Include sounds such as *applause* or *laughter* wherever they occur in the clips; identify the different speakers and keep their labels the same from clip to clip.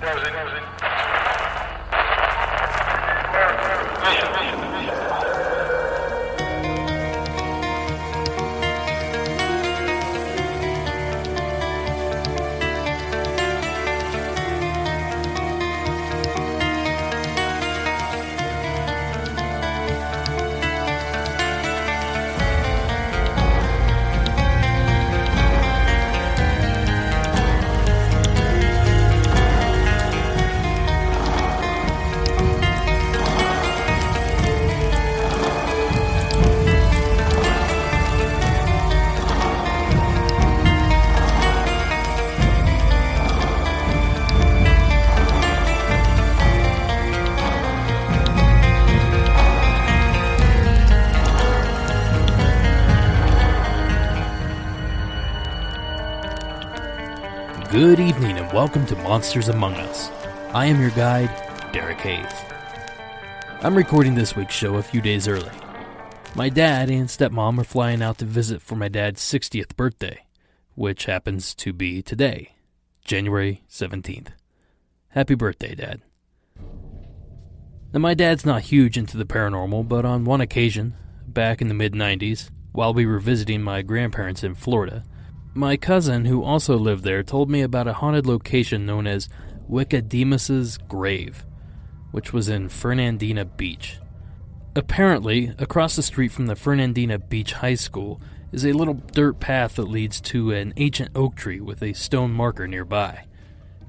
Speaker 1: Даже, даже. Вечер, вечер. Good evening and welcome to Monsters Among Us. I am your guide, Derek Hayes. I'm recording this week's show a few days early. My dad and stepmom are flying out to visit for my dad's 60th birthday, which happens to be today, January 17th. Happy birthday, Dad. Now, my dad's not huge into the paranormal, but on one occasion, back in the mid 90s, while we were visiting my grandparents in Florida, my cousin, who also lived there, told me about a haunted location known as Wickademus's Grave, which was in Fernandina Beach. Apparently, across the street from the Fernandina Beach High School is a little dirt path that leads to an ancient oak tree with a stone marker nearby.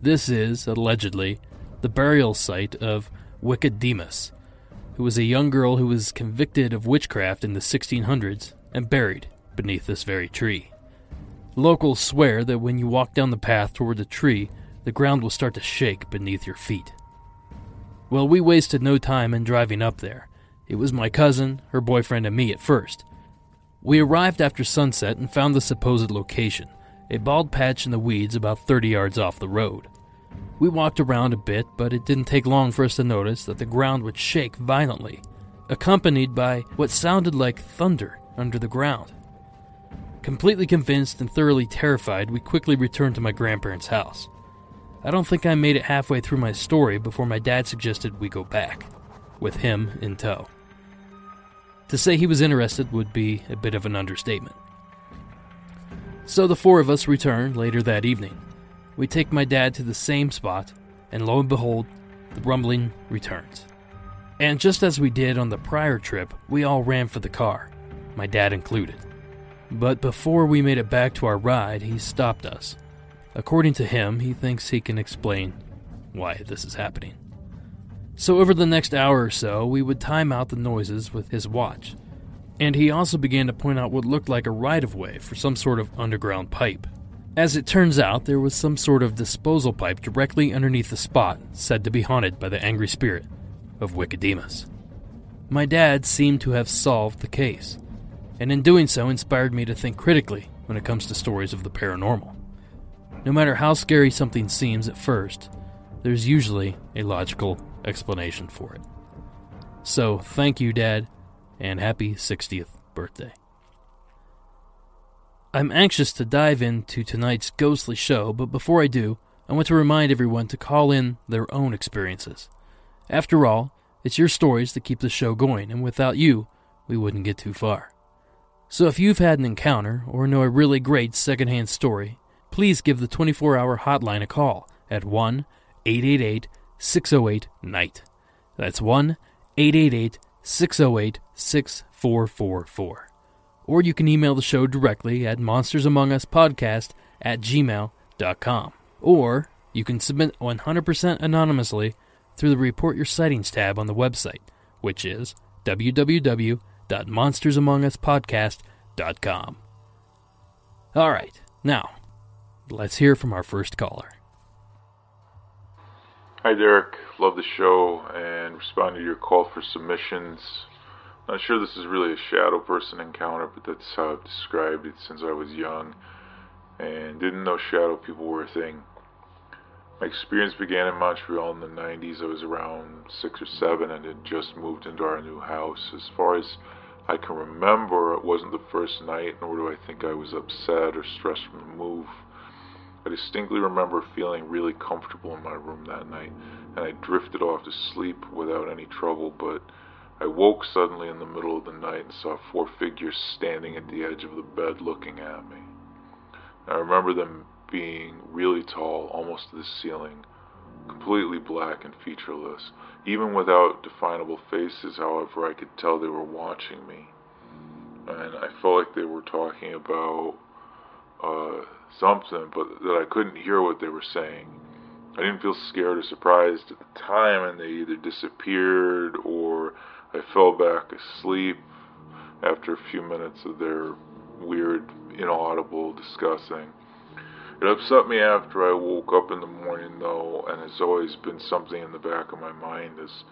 Speaker 1: This is, allegedly, the burial site of Wickademus, who was a young girl who was convicted of witchcraft in the 1600s and buried beneath this very tree. Locals swear that when you walk down the path toward the tree, the ground will start to shake beneath your feet. Well, we wasted no time in driving up there. It was my cousin, her boyfriend, and me at first. We arrived after sunset and found the supposed location, a bald patch in the weeds about 30 yards off the road. We walked around a bit, but it didn't take long for us to notice that the ground would shake violently, accompanied by what sounded like thunder under the ground. Completely convinced and thoroughly terrified, we quickly returned to my grandparents' house. I don't think I made it halfway through my story before my dad suggested we go back, with him in tow. To say he was interested would be a bit of an understatement. So the four of us returned later that evening. We take my dad to the same spot, and lo and behold, the rumbling returns. And just as we did on the prior trip, we all ran for the car, my dad included. But before we made it back to our ride, he stopped us. According to him, he thinks he can explain why this is happening. So, over the next hour or so, we would time out the noises with his watch. And he also began to point out what looked like a right of way for some sort of underground pipe. As it turns out, there was some sort of disposal pipe directly underneath the spot said to be haunted by the angry spirit of Wickademus. My dad seemed to have solved the case and in doing so inspired me to think critically when it comes to stories of the paranormal. No matter how scary something seems at first, there's usually a logical explanation for it. So, thank you, Dad, and happy 60th birthday. I'm anxious to dive into tonight's ghostly show, but before I do, I want to remind everyone to call in their own experiences. After all, it's your stories that keep the show going, and without you, we wouldn't get too far. So if you've had an encounter or know a really great secondhand story, please give the 24 hour hotline a call at 1 888 608 NIGHT. That's 1 888 608 6444. Or you can email the show directly at monstersamonguspodcast at gmail.com. Or you can submit 100% anonymously through the Report Your Sightings tab on the website, which is www www.monstersamonguspodcast.com. All right, now let's hear from our first caller.
Speaker 2: Hi, Derek. Love the show and responding to your call for submissions. Not sure this is really a shadow person encounter, but that's how I've described it since I was young and didn't know shadow people were a thing. My experience began in Montreal in the 90s. I was around six or seven and had just moved into our new house. As far as I can remember it wasn't the first night, nor do I think I was upset or stressed from the move. I distinctly remember feeling really comfortable in my room that night, and I drifted off to sleep without any trouble, but I woke suddenly in the middle of the night and saw four figures standing at the edge of the bed looking at me. I remember them being really tall, almost to the ceiling, completely black and featureless. Even without definable faces, however, I could tell they were watching me. And I felt like they were talking about uh, something, but that I couldn't hear what they were saying. I didn't feel scared or surprised at the time, and they either disappeared or I fell back asleep after a few minutes of their weird, inaudible discussing. It upset me after I woke up in the morning, though, and it's always been something in the back of my mind as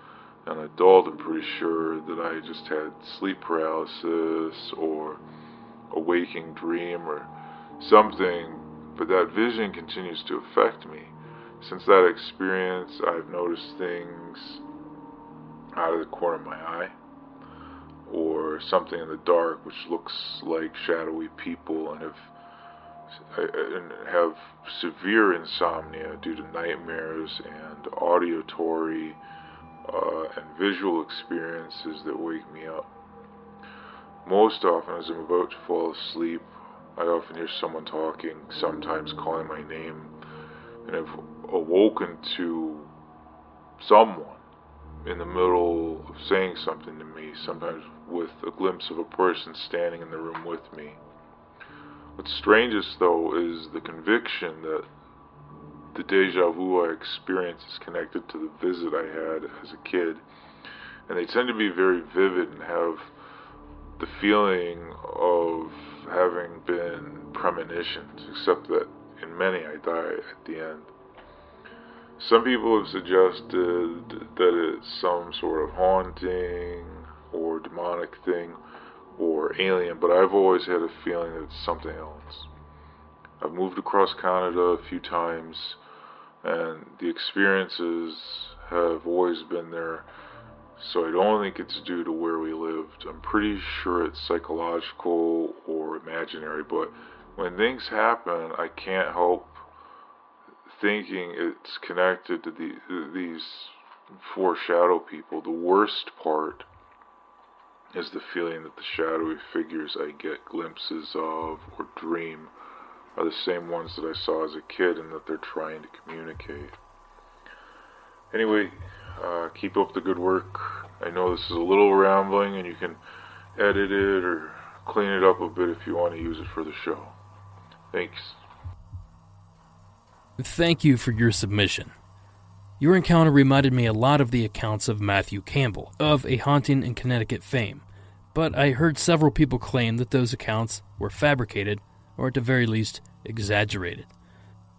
Speaker 2: an adult. I'm pretty sure that I just had sleep paralysis or a waking dream or something, but that vision continues to affect me. Since that experience, I've noticed things out of the corner of my eye or something in the dark which looks like shadowy people and have and have severe insomnia due to nightmares and auditory uh, and visual experiences that wake me up. Most often, as I'm about to fall asleep, I often hear someone talking, sometimes calling my name, and I've awoken to someone in the middle of saying something to me, sometimes with a glimpse of a person standing in the room with me. What's strangest, though, is the conviction that the deja vu I experience is connected to the visit I had as a kid. And they tend to be very vivid and have the feeling of having been premonitions, except that in many I die at the end. Some people have suggested that it's some sort of haunting or demonic thing or alien, but I've always had a feeling that it's something else. I've moved across Canada a few times, and the experiences have always been there so I don't think it's due to where we lived. I'm pretty sure it's psychological or imaginary, but when things happen, I can't help thinking it's connected to the, these four shadow people. The worst part is the feeling that the shadowy figures I get glimpses of or dream are the same ones that I saw as a kid and that they're trying to communicate. Anyway, uh, keep up the good work. I know this is a little rambling, and you can edit it or clean it up a bit if you want to use it for the show. Thanks.
Speaker 1: Thank you for your submission. Your encounter reminded me a lot of the accounts of Matthew Campbell, of a haunting in Connecticut fame, but I heard several people claim that those accounts were fabricated, or at the very least, exaggerated.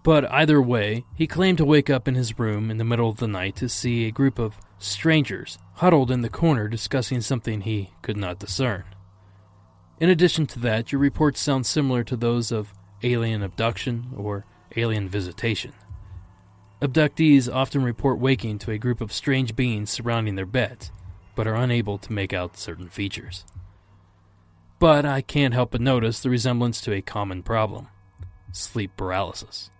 Speaker 1: But either way, he claimed to wake up in his room in the middle of the night to see a group of strangers huddled in the corner discussing something he could not discern. In addition to that, your reports sound similar to those of alien abduction or alien visitation. Abductees often report waking to a group of strange beings surrounding their beds, but are unable to make out certain features. But I can't help but notice the resemblance to a common problem sleep paralysis.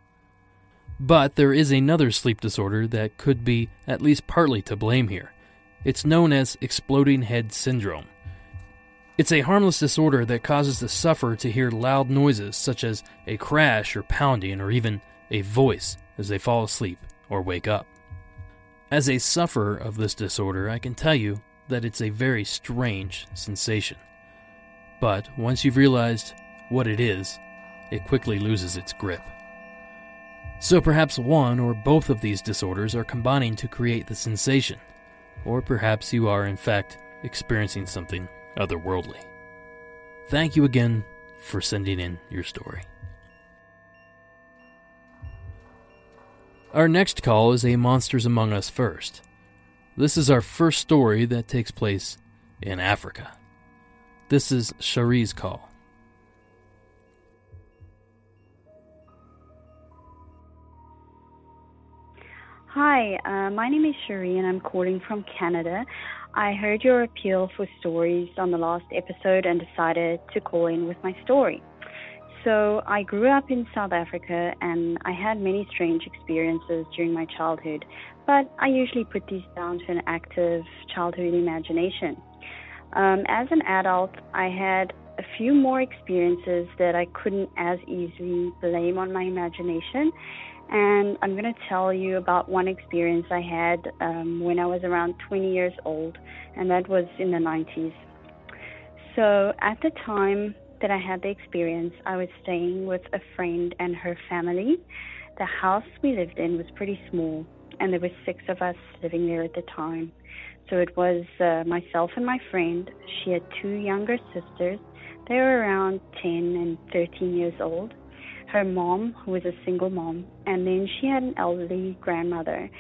Speaker 1: But there is another sleep disorder that could be at least partly to blame here. It's known as exploding head syndrome. It's a harmless disorder that causes the sufferer to hear loud noises such as a crash or pounding or even a voice as they fall asleep or wake up. As a sufferer of this disorder, I can tell you that it's a very strange sensation. But once you've realized what it is, it quickly loses its grip. So perhaps one or both of these disorders are combining to create the sensation, or perhaps you are in fact experiencing something otherworldly. Thank you again for sending in your story. Our next call is a Monsters Among Us first. This is our first story that takes place in Africa. This is Cherie's call.
Speaker 3: Hi, uh, my name is Cherie and I'm calling from Canada. I heard your appeal for stories on the last episode and decided to call in with my story. So I grew up in South Africa and I had many strange experiences during my childhood, but I usually put these down to an active childhood imagination. Um, as an adult, I had a few more experiences that I couldn't as easily blame on my imagination. And I'm going to tell you about one experience I had um, when I was around 20 years old, and that was in the 90s. So at the time that I had the experience, I was staying with a friend and her family. The house we lived in was pretty small, and there were six of us living there at the time. So it was uh, myself and my friend. She had two younger sisters. They were around 10 and 13 years old. Her mom, who was a single mom, and then she had an elderly grandmother.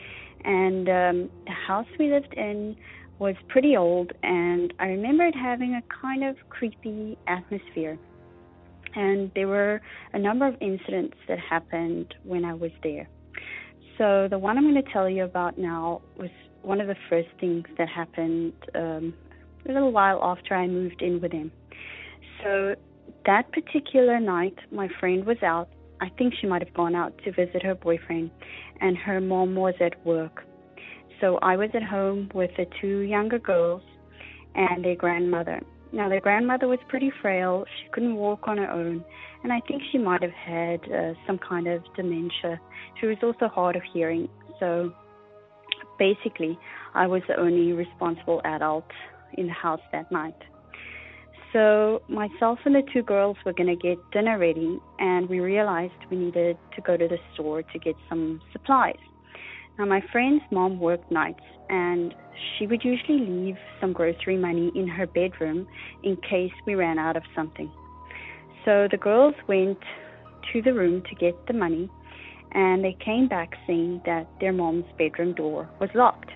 Speaker 3: And um, the house we lived in was pretty old, and I remember it having a kind of creepy atmosphere. And there were a number of incidents that happened when I was there. So the one I'm going to tell you about now was one of the first things that happened um, a little while after I moved in with him. So that particular night, my friend was out. I think she might have gone out to visit her boyfriend, and her mom was at work. So I was at home with the two younger girls and their grandmother. Now, their grandmother was pretty frail. She couldn't walk on her own, and I think she might have had uh, some kind of dementia. She was also hard of hearing. So basically, I was the only responsible adult in the house that night. So myself and the two girls were going to get dinner ready, and we realized we needed to go to the store to get some supplies. Now, my friend's mom worked nights, and she would usually leave some grocery money in her bedroom in case we ran out of something. So the girls went to the room to get the money, and they came back saying that their mom's bedroom door was locked.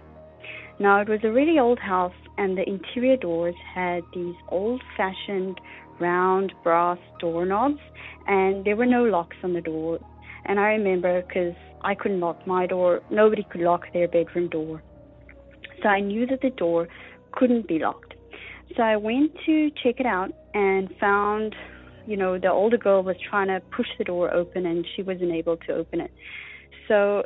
Speaker 3: Now, it was a really old house, and the interior doors had these old fashioned round brass doorknobs, and there were no locks on the door. And I remember because I couldn't lock my door. Nobody could lock their bedroom door. So I knew that the door couldn't be locked. So I went to check it out and found, you know, the older girl was trying to push the door open and she wasn't able to open it. So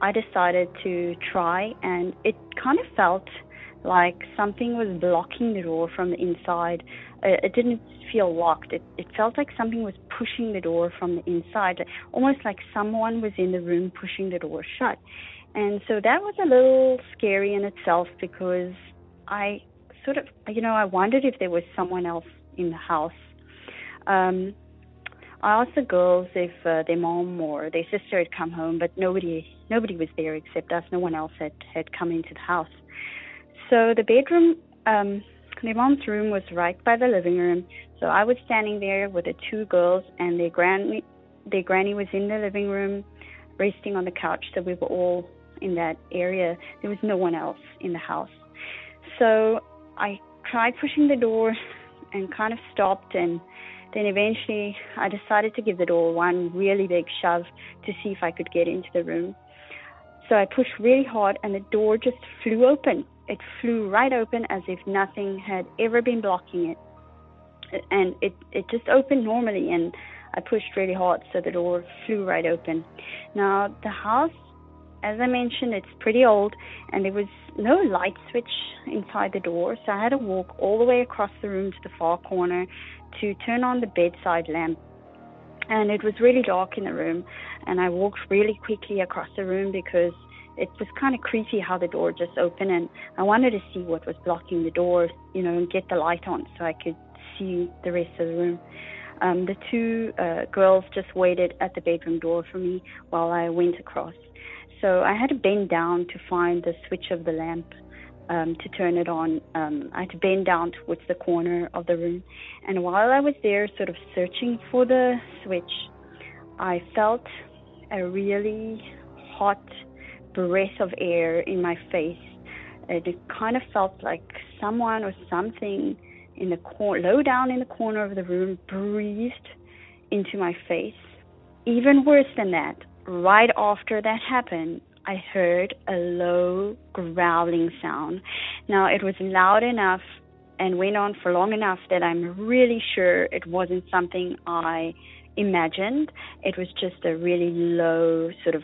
Speaker 3: I decided to try and it kind of felt like something was blocking the door from the inside. It didn't feel locked. It, it felt like something was pushing the door from the inside, almost like someone was in the room pushing the door shut. And so that was a little scary in itself because I sort of, you know, I wondered if there was someone else in the house. Um, I asked the girls if uh, their mom or their sister had come home, but nobody nobody was there except us. No one else had had come into the house. So the bedroom, um, their mom's room was right by the living room. So I was standing there with the two girls, and their granny, their granny was in the living room, resting on the couch. So we were all in that area. There was no one else in the house. So I tried pushing the door, and kind of stopped, and then eventually I decided to give the door one really big shove to see if I could get into the room. So I pushed really hard, and the door just flew open. It flew right open as if nothing had ever been blocking it. And it, it just opened normally, and I pushed really hard, so the door flew right open. Now, the house, as I mentioned, it's pretty old, and there was no light switch inside the door, so I had to walk all the way across the room to the far corner to turn on the bedside lamp. And it was really dark in the room, and I walked really quickly across the room because it was kind of creepy how the door just opened and I wanted to see what was blocking the door, you know, and get the light on so I could see the rest of the room. Um, the two uh, girls just waited at the bedroom door for me while I went across. So I had to bend down to find the switch of the lamp um, to turn it on. Um, I had to bend down towards the corner of the room. And while I was there, sort of searching for the switch, I felt a really hot breath of air in my face. It kind of felt like someone or something in the cor- low down in the corner of the room breathed into my face. Even worse than that, right after that happened, I heard a low growling sound. Now it was loud enough and went on for long enough that I'm really sure it wasn't something I imagined. It was just a really low sort of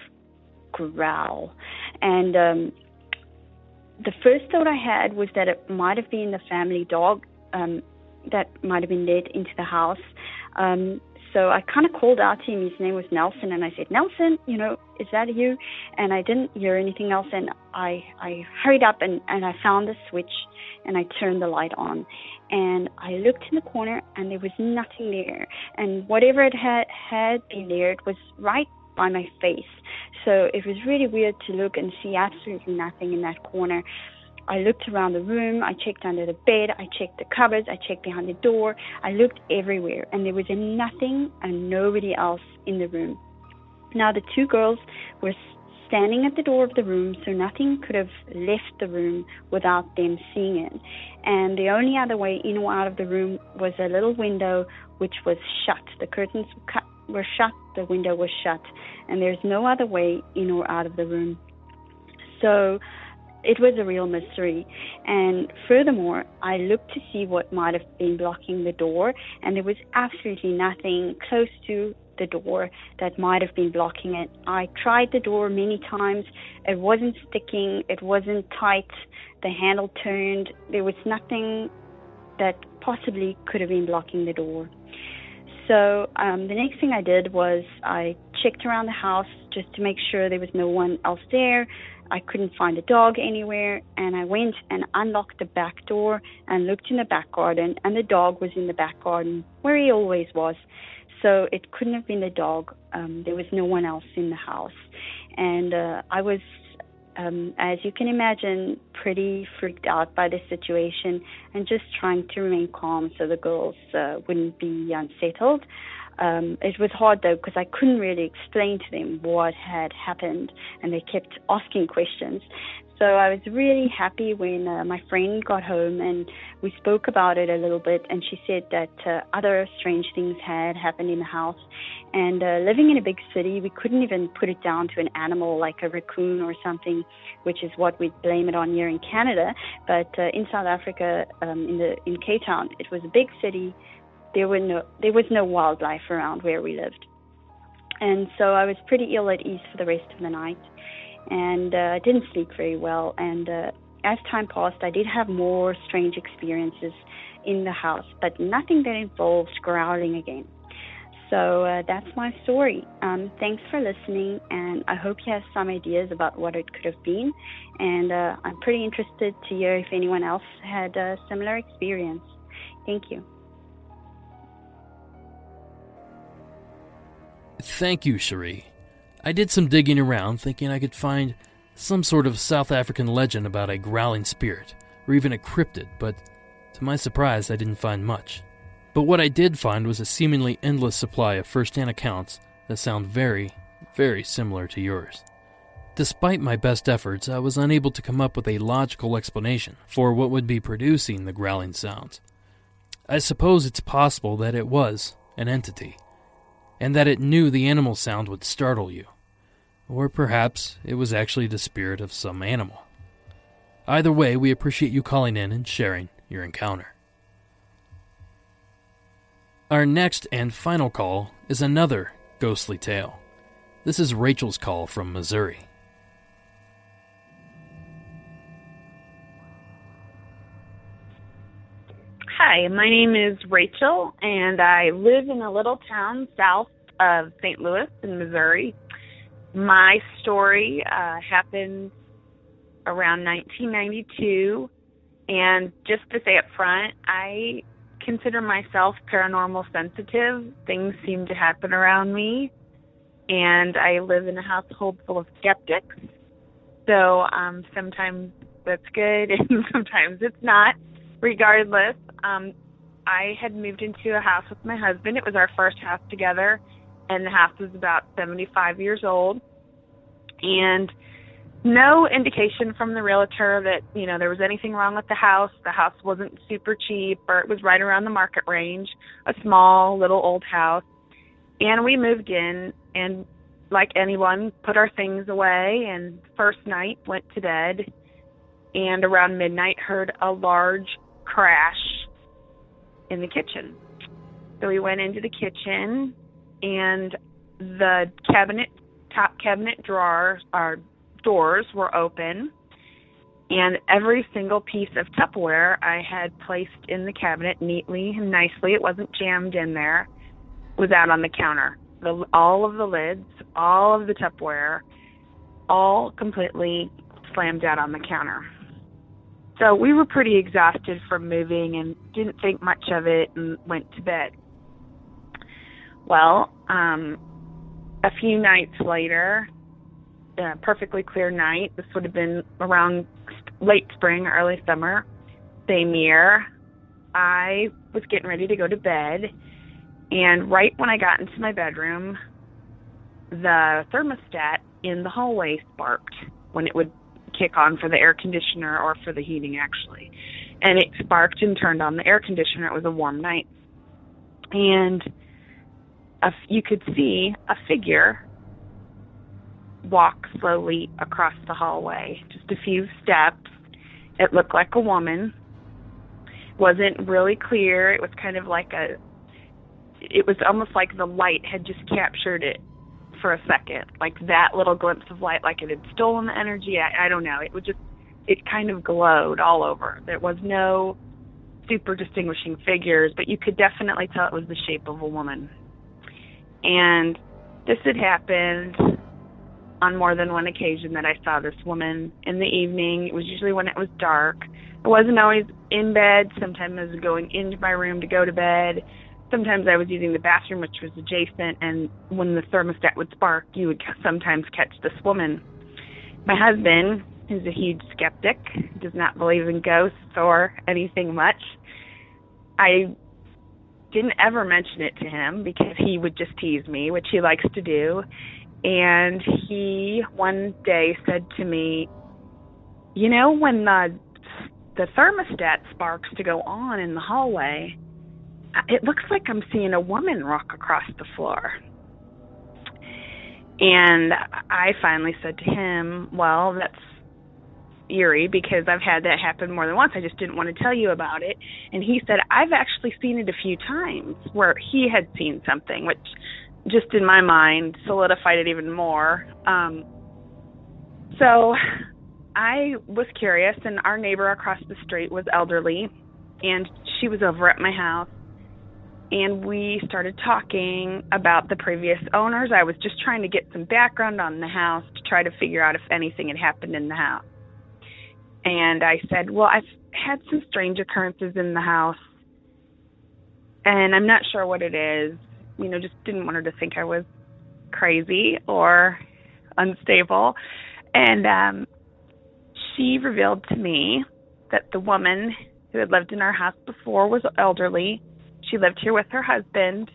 Speaker 3: growl. And um, the first thought I had was that it might have been the family dog um, that might have been led into the house. Um, so I kind of called out to him. His name was Nelson, and I said, "Nelson, you know, is that you?" And I didn't hear anything else, and I I hurried up and and I found the switch, and I turned the light on, and I looked in the corner, and there was nothing there, and whatever it had had been there, it was right by my face. So it was really weird to look and see absolutely nothing in that corner. I looked around the room, I checked under the bed, I checked the cupboards, I checked behind the door, I looked everywhere, and there was nothing and nobody else in the room. Now, the two girls were standing at the door of the room, so nothing could have left the room without them seeing it. And the only other way in or out of the room was a little window which was shut. The curtains were shut, the window was shut, and there's no other way in or out of the room. So it was a real mystery. And furthermore, I looked to see what might have been blocking the door, and there was absolutely nothing close to the door that might have been blocking it. I tried the door many times. It wasn't sticking, it wasn't tight, the handle turned. There was nothing that possibly could have been blocking the door. So um, the next thing I did was I checked around the house just to make sure there was no one else there. I couldn't find a dog anywhere, and I went and unlocked the back door and looked in the back garden, and the dog was in the back garden where he always was. So it couldn't have been the dog. Um, there was no one else in the house, and uh, I was, um, as you can imagine, pretty freaked out by the situation and just trying to remain calm so the girls uh, wouldn't be unsettled. Um, it was hard though because I couldn't really explain to them what had happened, and they kept asking questions. So I was really happy when uh, my friend got home and we spoke about it a little bit, and she said that uh, other strange things had happened in the house. And uh, living in a big city, we couldn't even put it down to an animal like a raccoon or something, which is what we blame it on here in Canada. But uh, in South Africa, um, in the in Cape Town, it was a big city there were no there was no wildlife around where we lived, and so I was pretty ill at ease for the rest of the night, and uh, I didn't sleep very well. And uh, as time passed, I did have more strange experiences in the house, but nothing that involved growling again. So uh, that's my story. Um, thanks for listening, and I hope you have some ideas about what it could have been. And uh, I'm pretty interested to hear if anyone else had a similar experience. Thank you.
Speaker 1: Thank you, Cherie. I did some digging around thinking I could find some sort of South African legend about a growling spirit, or even a cryptid, but to my surprise, I didn't find much. But what I did find was a seemingly endless supply of first hand accounts that sound very, very similar to yours. Despite my best efforts, I was unable to come up with a logical explanation for what would be producing the growling sounds. I suppose it's possible that it was an entity and that it knew the animal sound would startle you. Or perhaps it was actually the spirit of some animal. Either way, we appreciate you calling in and sharing your encounter. Our next and final call is another ghostly tale. This is Rachel's call from Missouri.
Speaker 4: Hi, my name is Rachel, and I live in a little town south of St. Louis in Missouri. My story uh, happened around 1992, and just to say up front, I consider myself paranormal sensitive. Things seem to happen around me, and I live in a household full of skeptics. So um, sometimes that's good, *laughs* and sometimes it's not. Regardless, um, I had moved into a house with my husband. It was our first house together, and the house was about 75 years old. And no indication from the realtor that you know there was anything wrong with the house. The house wasn't super cheap, or it was right around the market range. A small little old house, and we moved in and like anyone put our things away and first night went to bed and around midnight heard a large crash in the kitchen. So we went into the kitchen and the cabinet top cabinet drawers our doors were open and every single piece of Tupperware I had placed in the cabinet neatly and nicely, it wasn't jammed in there, was out on the counter. The, all of the lids, all of the Tupperware, all completely slammed out on the counter. So we were pretty exhausted from moving and didn't think much of it and went to bed. Well, um, a few nights later, a perfectly clear night. This would have been around late spring, early summer, same year. I was getting ready to go to bed, and right when I got into my bedroom, the thermostat in the hallway sparked when it would kick on for the air conditioner or for the heating, actually. And it sparked and turned on the air conditioner. It was a warm night. And a, you could see a figure walk slowly across the hallway, just a few steps. It looked like a woman. Wasn't really clear. It was kind of like a it was almost like the light had just captured it for a second. Like that little glimpse of light like it had stolen the energy. I, I don't know. It would just it kind of glowed all over. There was no super distinguishing figures, but you could definitely tell it was the shape of a woman. And this had happened on more than one occasion that I saw this woman in the evening. It was usually when it was dark. I wasn't always in bed. Sometimes I was going into my room to go to bed. Sometimes I was using the bathroom, which was adjacent, and when the thermostat would spark, you would sometimes catch this woman. My husband, who's a huge skeptic, does not believe in ghosts or anything much. I didn't ever mention it to him because he would just tease me, which he likes to do and he one day said to me, "You know when the the thermostat sparks to go on in the hallway, it looks like I'm seeing a woman walk across the floor." And I finally said to him, "Well, that's eerie because I've had that happen more than once. I just didn't want to tell you about it." And he said, "I've actually seen it a few times where he had seen something, which just in my mind solidified it even more. Um, so I was curious, and our neighbor across the street was elderly, and she was over at my house. And we started talking about the previous owners. I was just trying to get some background on the house to try to figure out if anything had happened in the house. And I said, Well, I've had some strange occurrences in the house, and I'm not sure what it is you know, just didn't want her to think I was crazy or unstable. And um she revealed to me that the woman who had lived in our house before was elderly. She lived here with her husband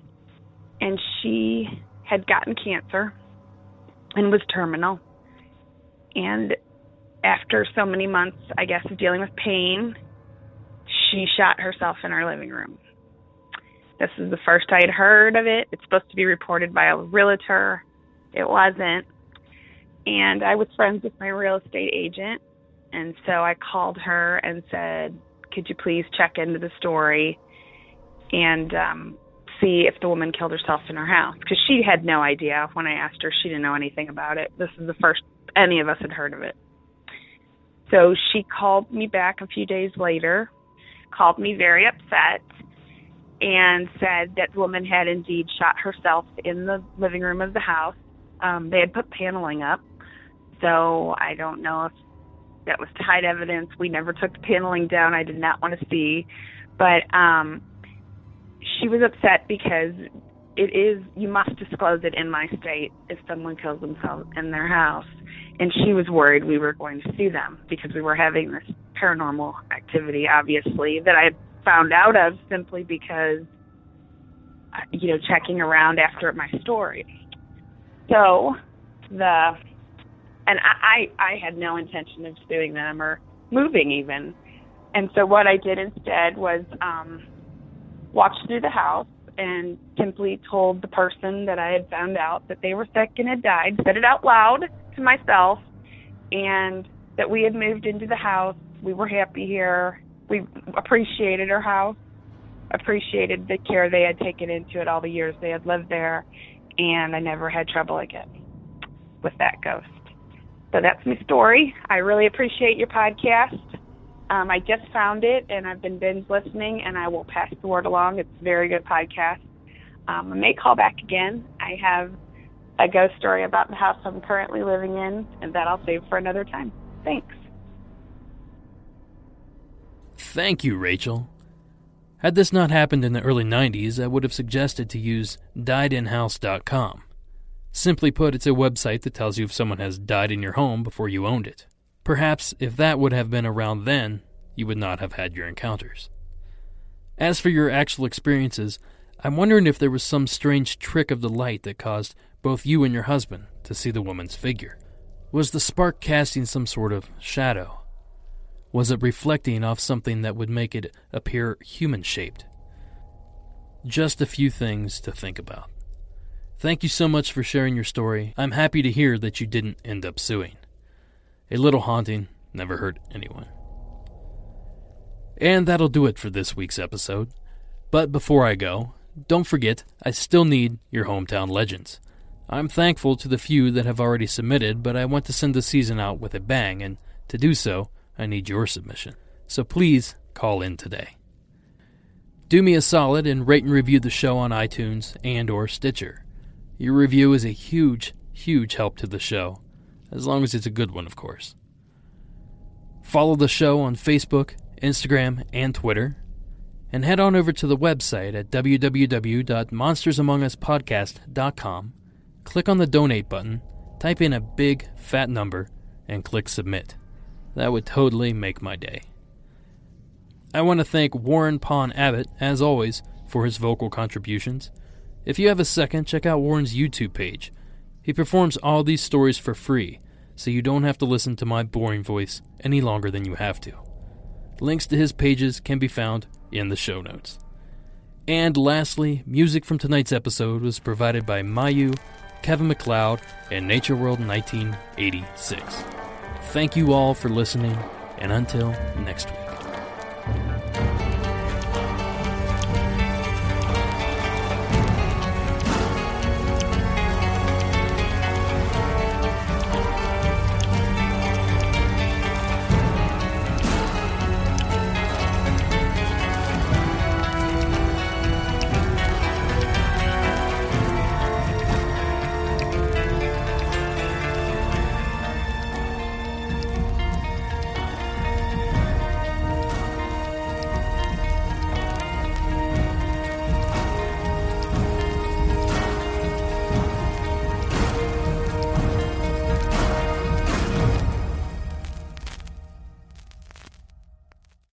Speaker 4: and she had gotten cancer and was terminal. And after so many months, I guess, of dealing with pain, she shot herself in our living room. This is the first I had heard of it. It's supposed to be reported by a realtor. It wasn't. And I was friends with my real estate agent. And so I called her and said, Could you please check into the story and um, see if the woman killed herself in her house? Because she had no idea. When I asked her, she didn't know anything about it. This is the first any of us had heard of it. So she called me back a few days later, called me very upset and said that the woman had indeed shot herself in the living room of the house. Um, they had put paneling up, so I don't know if that was to hide evidence. We never took the paneling down. I did not want to see, but um, she was upset because it is you must disclose it in my state if someone kills themselves in their house. And she was worried we were going to sue them because we were having this paranormal activity obviously that i found out of simply because you know checking around after my story. So the and I, I had no intention of suing them or moving even. And so what i did instead was um walked through the house and simply told the person that i had found out that they were sick and had died said it out loud to myself and that we had moved into the house we were happy here we appreciated her house, appreciated the care they had taken into it all the years they had lived there, and I never had trouble again with that ghost. So that's my story. I really appreciate your podcast. Um, I just found it and I've been binge listening, and I will pass the word along. It's a very good podcast. Um, I may call back again. I have a ghost story about the house I'm currently living in, and that I'll save for another time. Thanks.
Speaker 1: Thank you, Rachel. Had this not happened in the early 90s, I would have suggested to use diedinhouse.com. Simply put, it's a website that tells you if someone has died in your home before you owned it. Perhaps if that would have been around then, you would not have had your encounters. As for your actual experiences, I'm wondering if there was some strange trick of the light that caused both you and your husband to see the woman's figure. Was the spark casting some sort of shadow? Was it reflecting off something that would make it appear human shaped? Just a few things to think about. Thank you so much for sharing your story. I'm happy to hear that you didn't end up suing. A little haunting never hurt anyone. And that'll do it for this week's episode. But before I go, don't forget, I still need your hometown legends. I'm thankful to the few that have already submitted, but I want to send the season out with a bang, and to do so, I need your submission. So please call in today. Do me a solid and rate and review the show on iTunes and or Stitcher. Your review is a huge, huge help to the show, as long as it's a good one, of course. Follow the show on Facebook, Instagram, and Twitter and head on over to the website at www.monstersamonguspodcast.com, click on the donate button, type in a big fat number, and click submit. That would totally make my day. I want to thank Warren Pond Abbott, as always, for his vocal contributions. If you have a second, check out Warren's YouTube page. He performs all these stories for free, so you don't have to listen to my boring voice any longer than you have to. Links to his pages can be found in the show notes. And lastly, music from tonight's episode was provided by Mayu, Kevin MacLeod, and Nature World 1986. Thank you all for listening, and until next week.